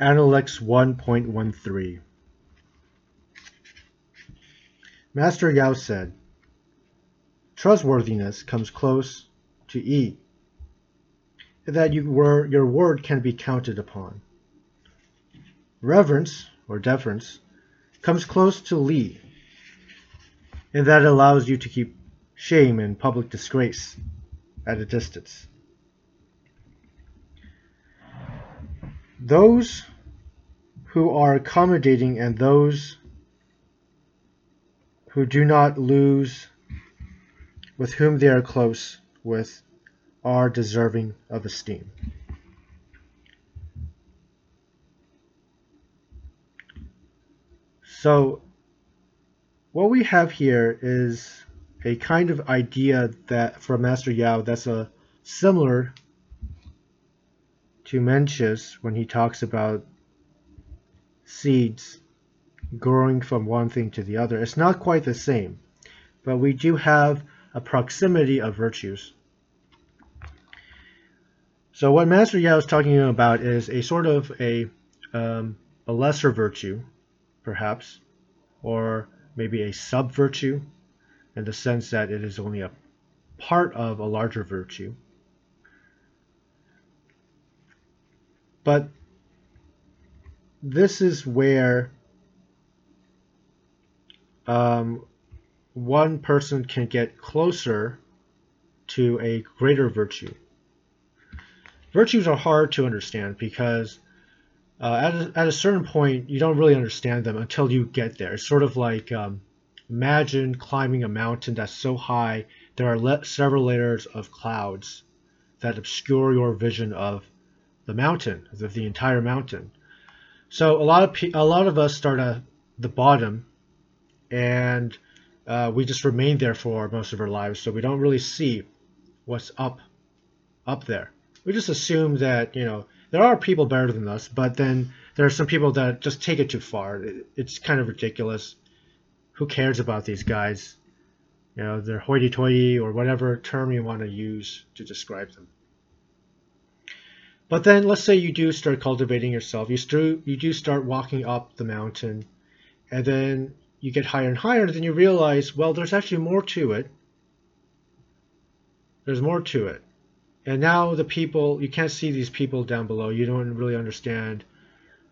Analects 1.13 Master Yao said, Trustworthiness comes close to E, that you were, your word can be counted upon. Reverence, or deference, comes close to Li, and that allows you to keep shame and public disgrace at a distance. Those who are accommodating and those who do not lose with whom they are close with are deserving of esteem. So, what we have here is a kind of idea that from Master Yao that's a similar to Mencius when he talks about seeds growing from one thing to the other. It's not quite the same, but we do have a proximity of virtues. So what Master Yao is talking about is a sort of a um, a lesser virtue, perhaps, or maybe a sub virtue, in the sense that it is only a part of a larger virtue. But this is where um, one person can get closer to a greater virtue. Virtues are hard to understand because uh, at, a, at a certain point you don't really understand them until you get there. It's sort of like um, imagine climbing a mountain that's so high there are le- several layers of clouds that obscure your vision of the mountain, of the entire mountain. So a lot of a lot of us start at the bottom, and uh, we just remain there for most of our lives. So we don't really see what's up up there. We just assume that you know there are people better than us, but then there are some people that just take it too far. It's kind of ridiculous. Who cares about these guys? You know, they're hoity-toity or whatever term you want to use to describe them. But then let's say you do start cultivating yourself. You you do start walking up the mountain and then you get higher and higher and then you realize, well, there's actually more to it. There's more to it. And now the people you can't see these people down below. You don't really understand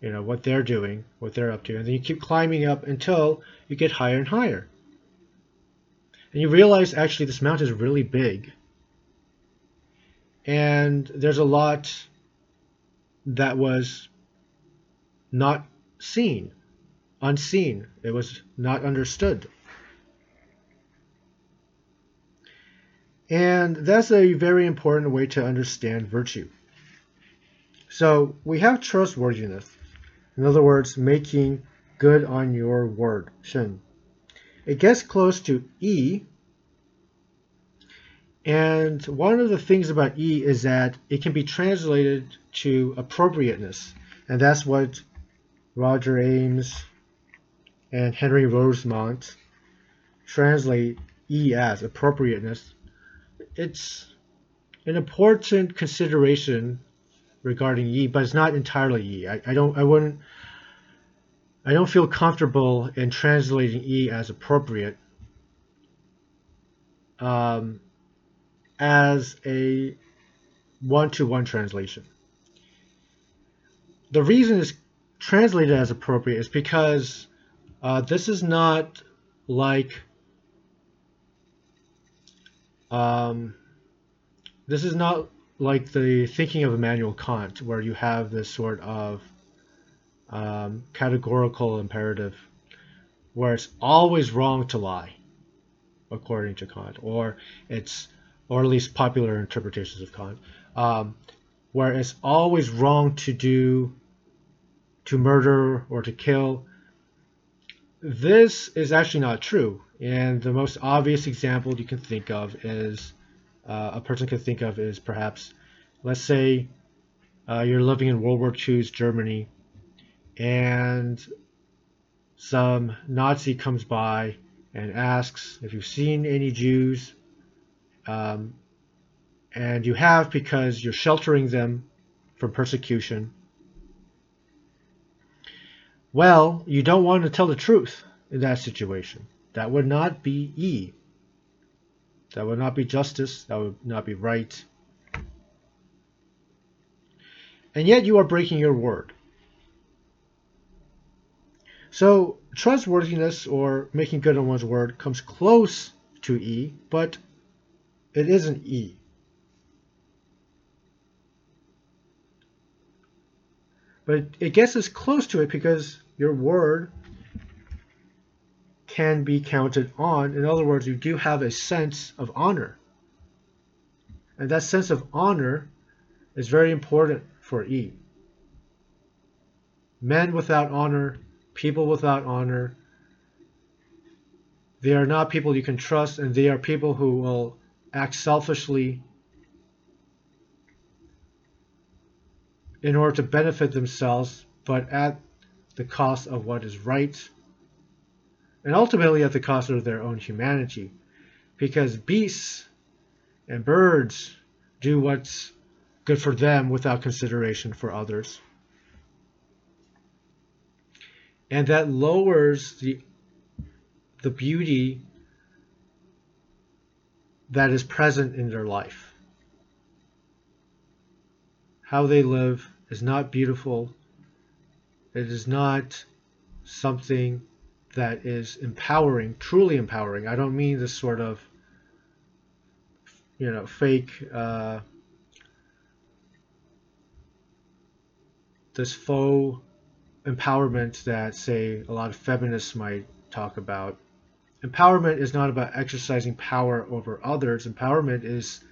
you know what they're doing, what they're up to. And then you keep climbing up until you get higher and higher. And you realize actually this mountain is really big. And there's a lot that was not seen, unseen. It was not understood. And that's a very important way to understand virtue. So we have trustworthiness. In other words, making good on your word, xin. It gets close to E and one of the things about E is that it can be translated to appropriateness. And that's what Roger Ames and Henry Rosemont translate E as appropriateness. It's an important consideration regarding E, but it's not entirely E. I, I don't I wouldn't I don't feel comfortable in translating E as appropriate. Um, as a one-to-one translation. The reason it's translated as appropriate is because uh, this is not like um, this is not like the thinking of Immanuel Kant, where you have this sort of um, categorical imperative, where it's always wrong to lie, according to Kant, or it's or at least popular interpretations of Kant, um, where it's always wrong to do, to murder or to kill. This is actually not true, and the most obvious example you can think of is uh, a person can think of is perhaps, let's say, uh, you're living in World War II's Germany, and some Nazi comes by and asks if you've seen any Jews um, and you have because you're sheltering them from persecution. well, you don't want to tell the truth in that situation. That would not be E. That would not be justice. That would not be right. And yet you are breaking your word. So trustworthiness or making good on one's word comes close to E, but it isn't E. But it gets us close to it because your word can be counted on. In other words, you do have a sense of honor. And that sense of honor is very important for E. Men without honor, people without honor, they are not people you can trust, and they are people who will act selfishly in order to benefit themselves, but at the cost of what is right, and ultimately at the cost of their own humanity. Because beasts and birds do what's good for them without consideration for others. And that lowers the, the beauty that is present in their life. How they live is not beautiful. It is not something that is empowering, truly empowering. I don't mean this sort of, you know, fake, uh, this faux empowerment that, say, a lot of feminists might talk about empowerment is not about exercising power over others. Empowerment is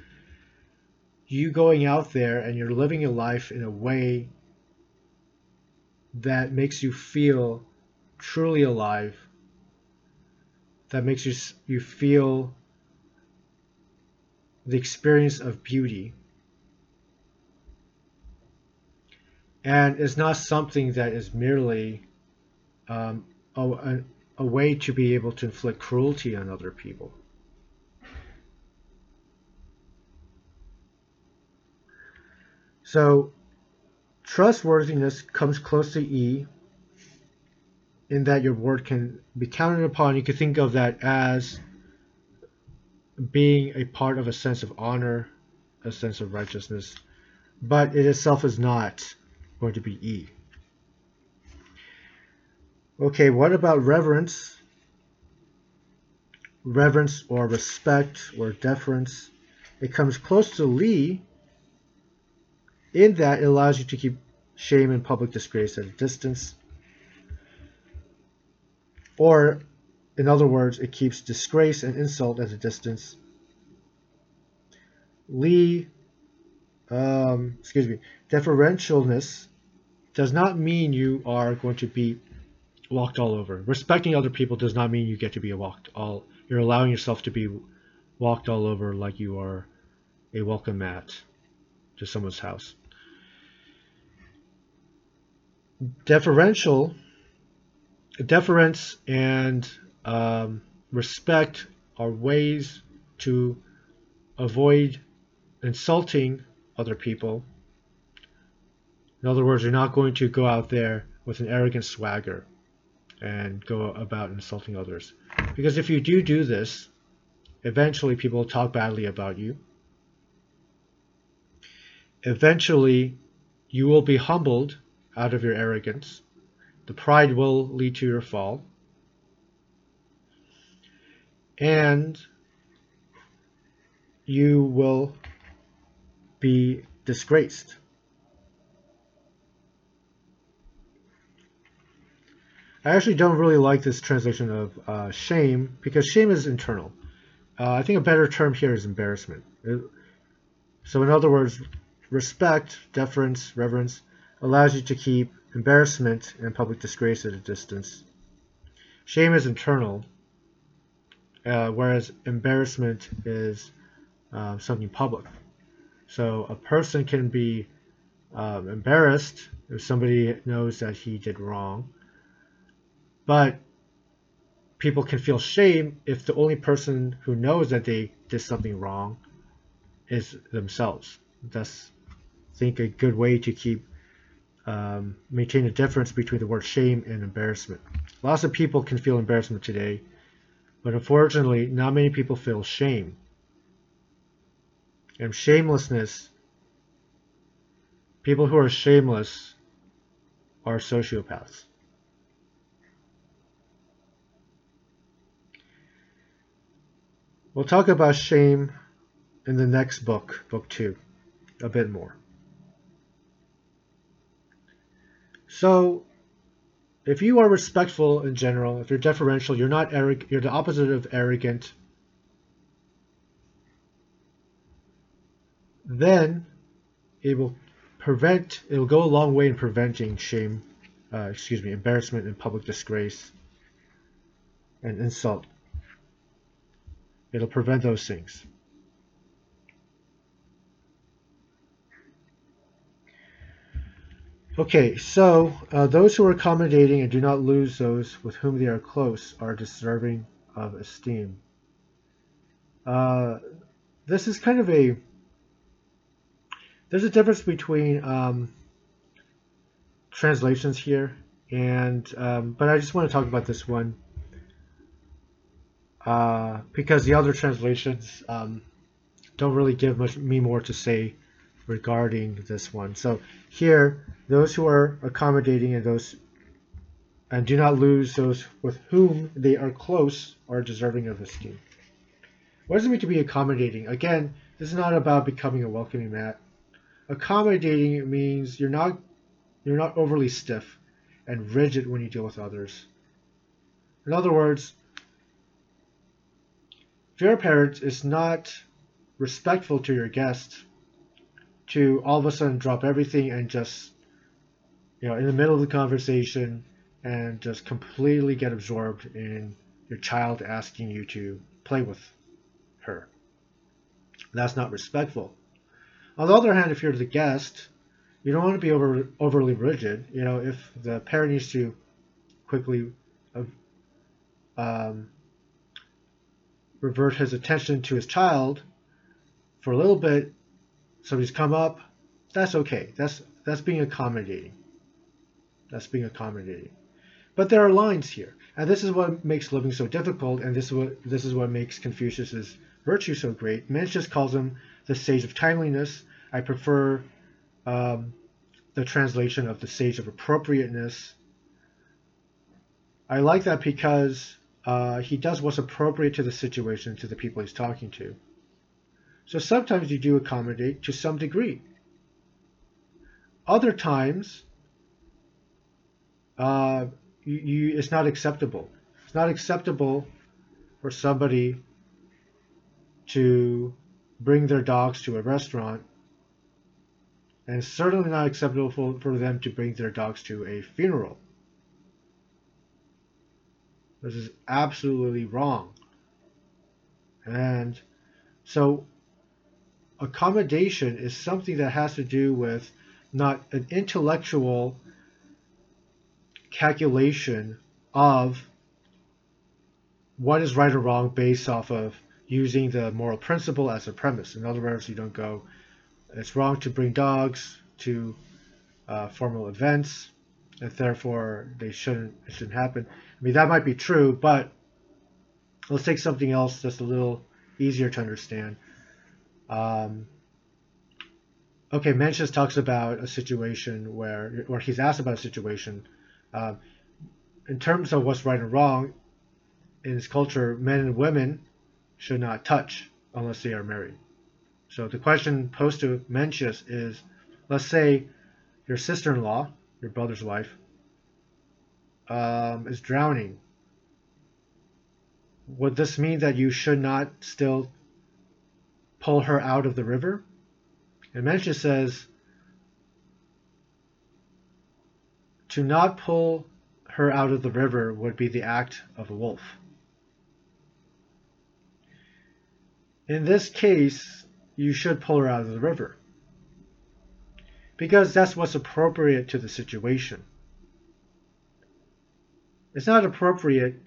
you going out there and you're living your life in a way that makes you feel truly alive, that makes you, you feel the experience of beauty. And it's not something that is merely um, a, a way to be able to inflict cruelty on other people. So, trustworthiness comes close to E in that your word can be counted upon. You could think of that as being a part of a sense of honor, a sense of righteousness, but it itself is not going to be E. Okay, what about reverence? Reverence or respect or deference. It comes close to Li in that it allows you to keep shame and public disgrace at a distance. Or, in other words, it keeps disgrace and insult at a distance. Li, um, excuse me, deferentialness does not mean you are going to be walked all over. Respecting other people does not mean you get to be walked all. You're allowing yourself to be walked all over like you are a welcome mat to someone's house. Deferential, deference and um, respect are ways to avoid insulting other people. In other words, you're not going to go out there with an arrogant swagger and go about insulting others. Because if you do do this, eventually people will talk badly about you. Eventually, you will be humbled out of your arrogance. The pride will lead to your fall. And you will be disgraced. I actually don't really like this translation of uh, shame because shame is internal. Uh, I think a better term here is embarrassment. It, so, in other words, respect, deference, reverence allows you to keep embarrassment and public disgrace at a distance. Shame is internal, uh, whereas embarrassment is uh, something public. So, a person can be um, embarrassed if somebody knows that he did wrong but people can feel shame if the only person who knows that they did something wrong is themselves. That's, I think, a good way to keep um, maintain a difference between the word shame and embarrassment. Lots of people can feel embarrassment today, but unfortunately, not many people feel shame. And shamelessness, people who are shameless are sociopaths. We'll talk about shame in the next book, book two, a bit more. So, if you are respectful in general, if you're deferential, you're not arrogant, you're the opposite of arrogant, then it will prevent, it will go a long way in preventing shame, uh, excuse me, embarrassment and public disgrace and insult. It'll prevent those things. Okay, so uh, those who are accommodating and do not lose those with whom they are close are deserving of esteem. Uh, this is kind of a there's a difference between um, translations here, and um, but I just want to talk about this one uh, because the other translations um, don't really give much me more to say regarding this one. So here, those who are accommodating and those and do not lose those with whom they are close are deserving of esteem. What does it mean to be accommodating? Again, this is not about becoming a welcoming mat. Accommodating means you're not you're not overly stiff and rigid when you deal with others. In other words, if your parent is not respectful to your guest, to all of a sudden drop everything and just, you know, in the middle of the conversation and just completely get absorbed in your child asking you to play with her. That's not respectful. On the other hand, if you're the guest, you don't want to be over, overly rigid. You know, if the parent needs to quickly um, revert his attention to his child for a little bit, somebody's come up, that's okay. That's that's being accommodating. That's being accommodating. But there are lines here, and this is what makes living so difficult, and this is what this is what makes Confucius's virtue so great. Mencius calls him the sage of timeliness. I prefer um, the translation of the sage of appropriateness. I like that because uh, he does what's appropriate to the situation, to the people he's talking to. So sometimes you do accommodate to some degree. Other times, uh, you, you, it's not acceptable. It's not acceptable for somebody to bring their dogs to a restaurant, and certainly not acceptable for, for them to bring their dogs to a funeral. This is absolutely wrong. And so accommodation is something that has to do with not an intellectual calculation of what is right or wrong based off of using the moral principle as a premise. In other words, you don't go, it's wrong to bring dogs to uh, formal events, and therefore they shouldn't it shouldn't happen. I mean that might be true, but let's take something else that's a little easier to understand. Um, okay, Mencius talks about a situation where, or he's asked about a situation. Uh, in terms of what's right and wrong, in his culture, men and women should not touch unless they are married. So the question posed to Mencius is, let's say your sister-in-law, your brother's wife, um, is drowning. Would this mean that you should not still pull her out of the river? And Mencius says, to not pull her out of the river would be the act of a wolf. In this case, you should pull her out of the river because that's what's appropriate to the situation. It's not appropriate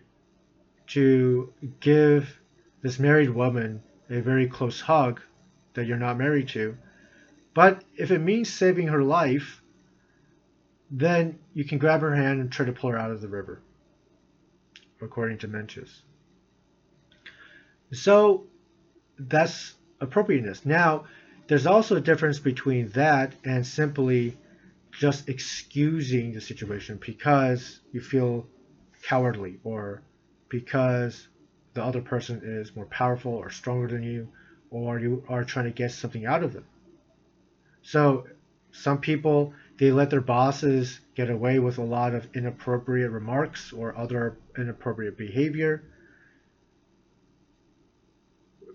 to give this married woman a very close hug that you're not married to. But if it means saving her life, then you can grab her hand and try to pull her out of the river, according to Mencius. So that's appropriateness. Now, there's also a difference between that and simply just excusing the situation because you feel cowardly or because the other person is more powerful or stronger than you or you are trying to get something out of them. So some people they let their bosses get away with a lot of inappropriate remarks or other inappropriate behavior.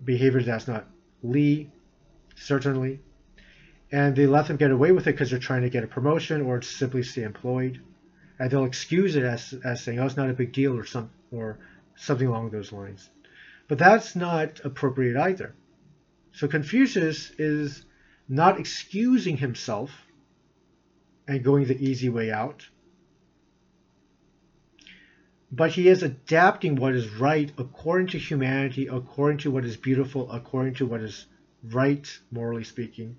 Behavior that's not Li, certainly. And they let them get away with it because they're trying to get a promotion or simply stay employed. And they'll excuse it as, as saying, oh, it's not a big deal or, some, or something along those lines. But that's not appropriate either. So Confucius is not excusing himself and going the easy way out, but he is adapting what is right according to humanity, according to what is beautiful, according to what is right, morally speaking,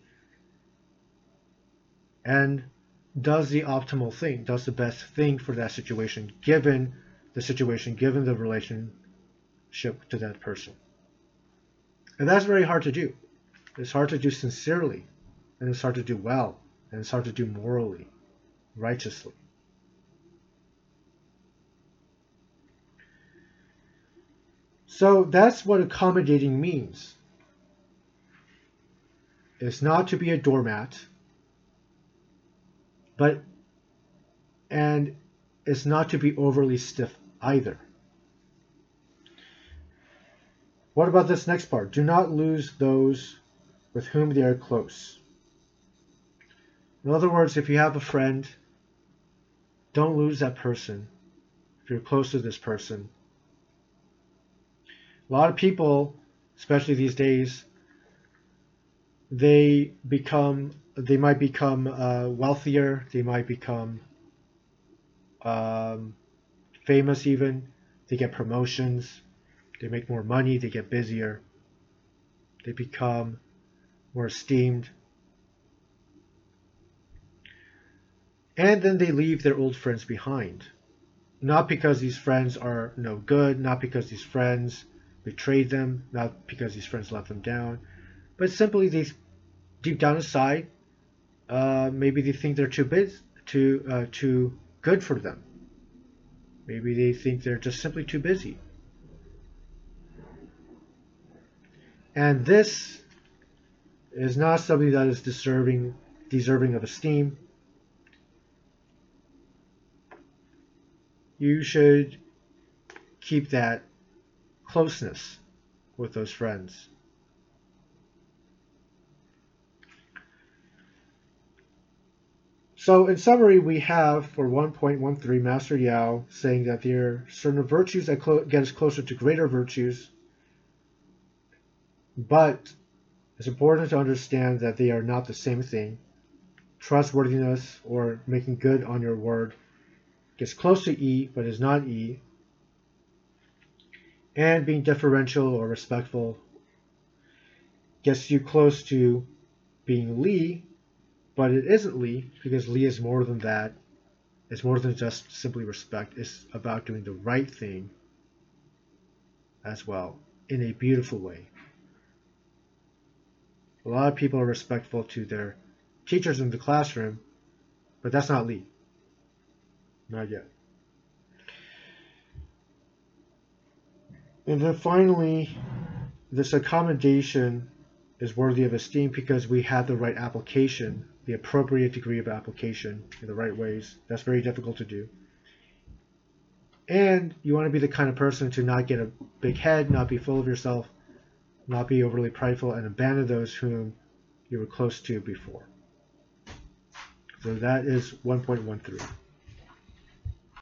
and does the optimal thing, does the best thing for that situation, given the situation, given the relationship to that person. And that's very hard to do. It's hard to do sincerely, and it's hard to do well, and it's hard to do morally, righteously. So that's what accommodating means. It's not to be a doormat, but and it's not to be overly stiff either. What about this next part? Do not lose those with whom they are close. In other words, if you have a friend, don't lose that person if you're close to this person. A lot of people, especially these days, they become they might become uh, wealthier they might become um, famous even they get promotions they make more money they get busier they become more esteemed. And then they leave their old friends behind. Not because these friends are no good not because these friends betrayed them not because these friends let them down but simply they deep down inside, uh, maybe they think they're too big, too uh, too good for them. Maybe they think they're just simply too busy. And this is not something that is deserving deserving of esteem. You should keep that closeness with those friends. So in summary, we have for 1.13 Master Yao saying that there are certain virtues that get us closer to greater virtues, but it's important to understand that they are not the same thing. Trustworthiness or making good on your word gets close to E, but is not E. And being deferential or respectful gets you close to being Li, but it isn't Li, because Li is more than that. It's more than just simply respect. It's about doing the right thing as well in a beautiful way. A lot of people are respectful to their teachers in the classroom, but that's not Li. Not yet. And then finally, this accommodation is worthy of esteem because we have the right application the appropriate degree of application in the right ways. That's very difficult to do. And you want to be the kind of person to not get a big head, not be full of yourself, not be overly prideful, and abandon those whom you were close to before. So that is 1.13.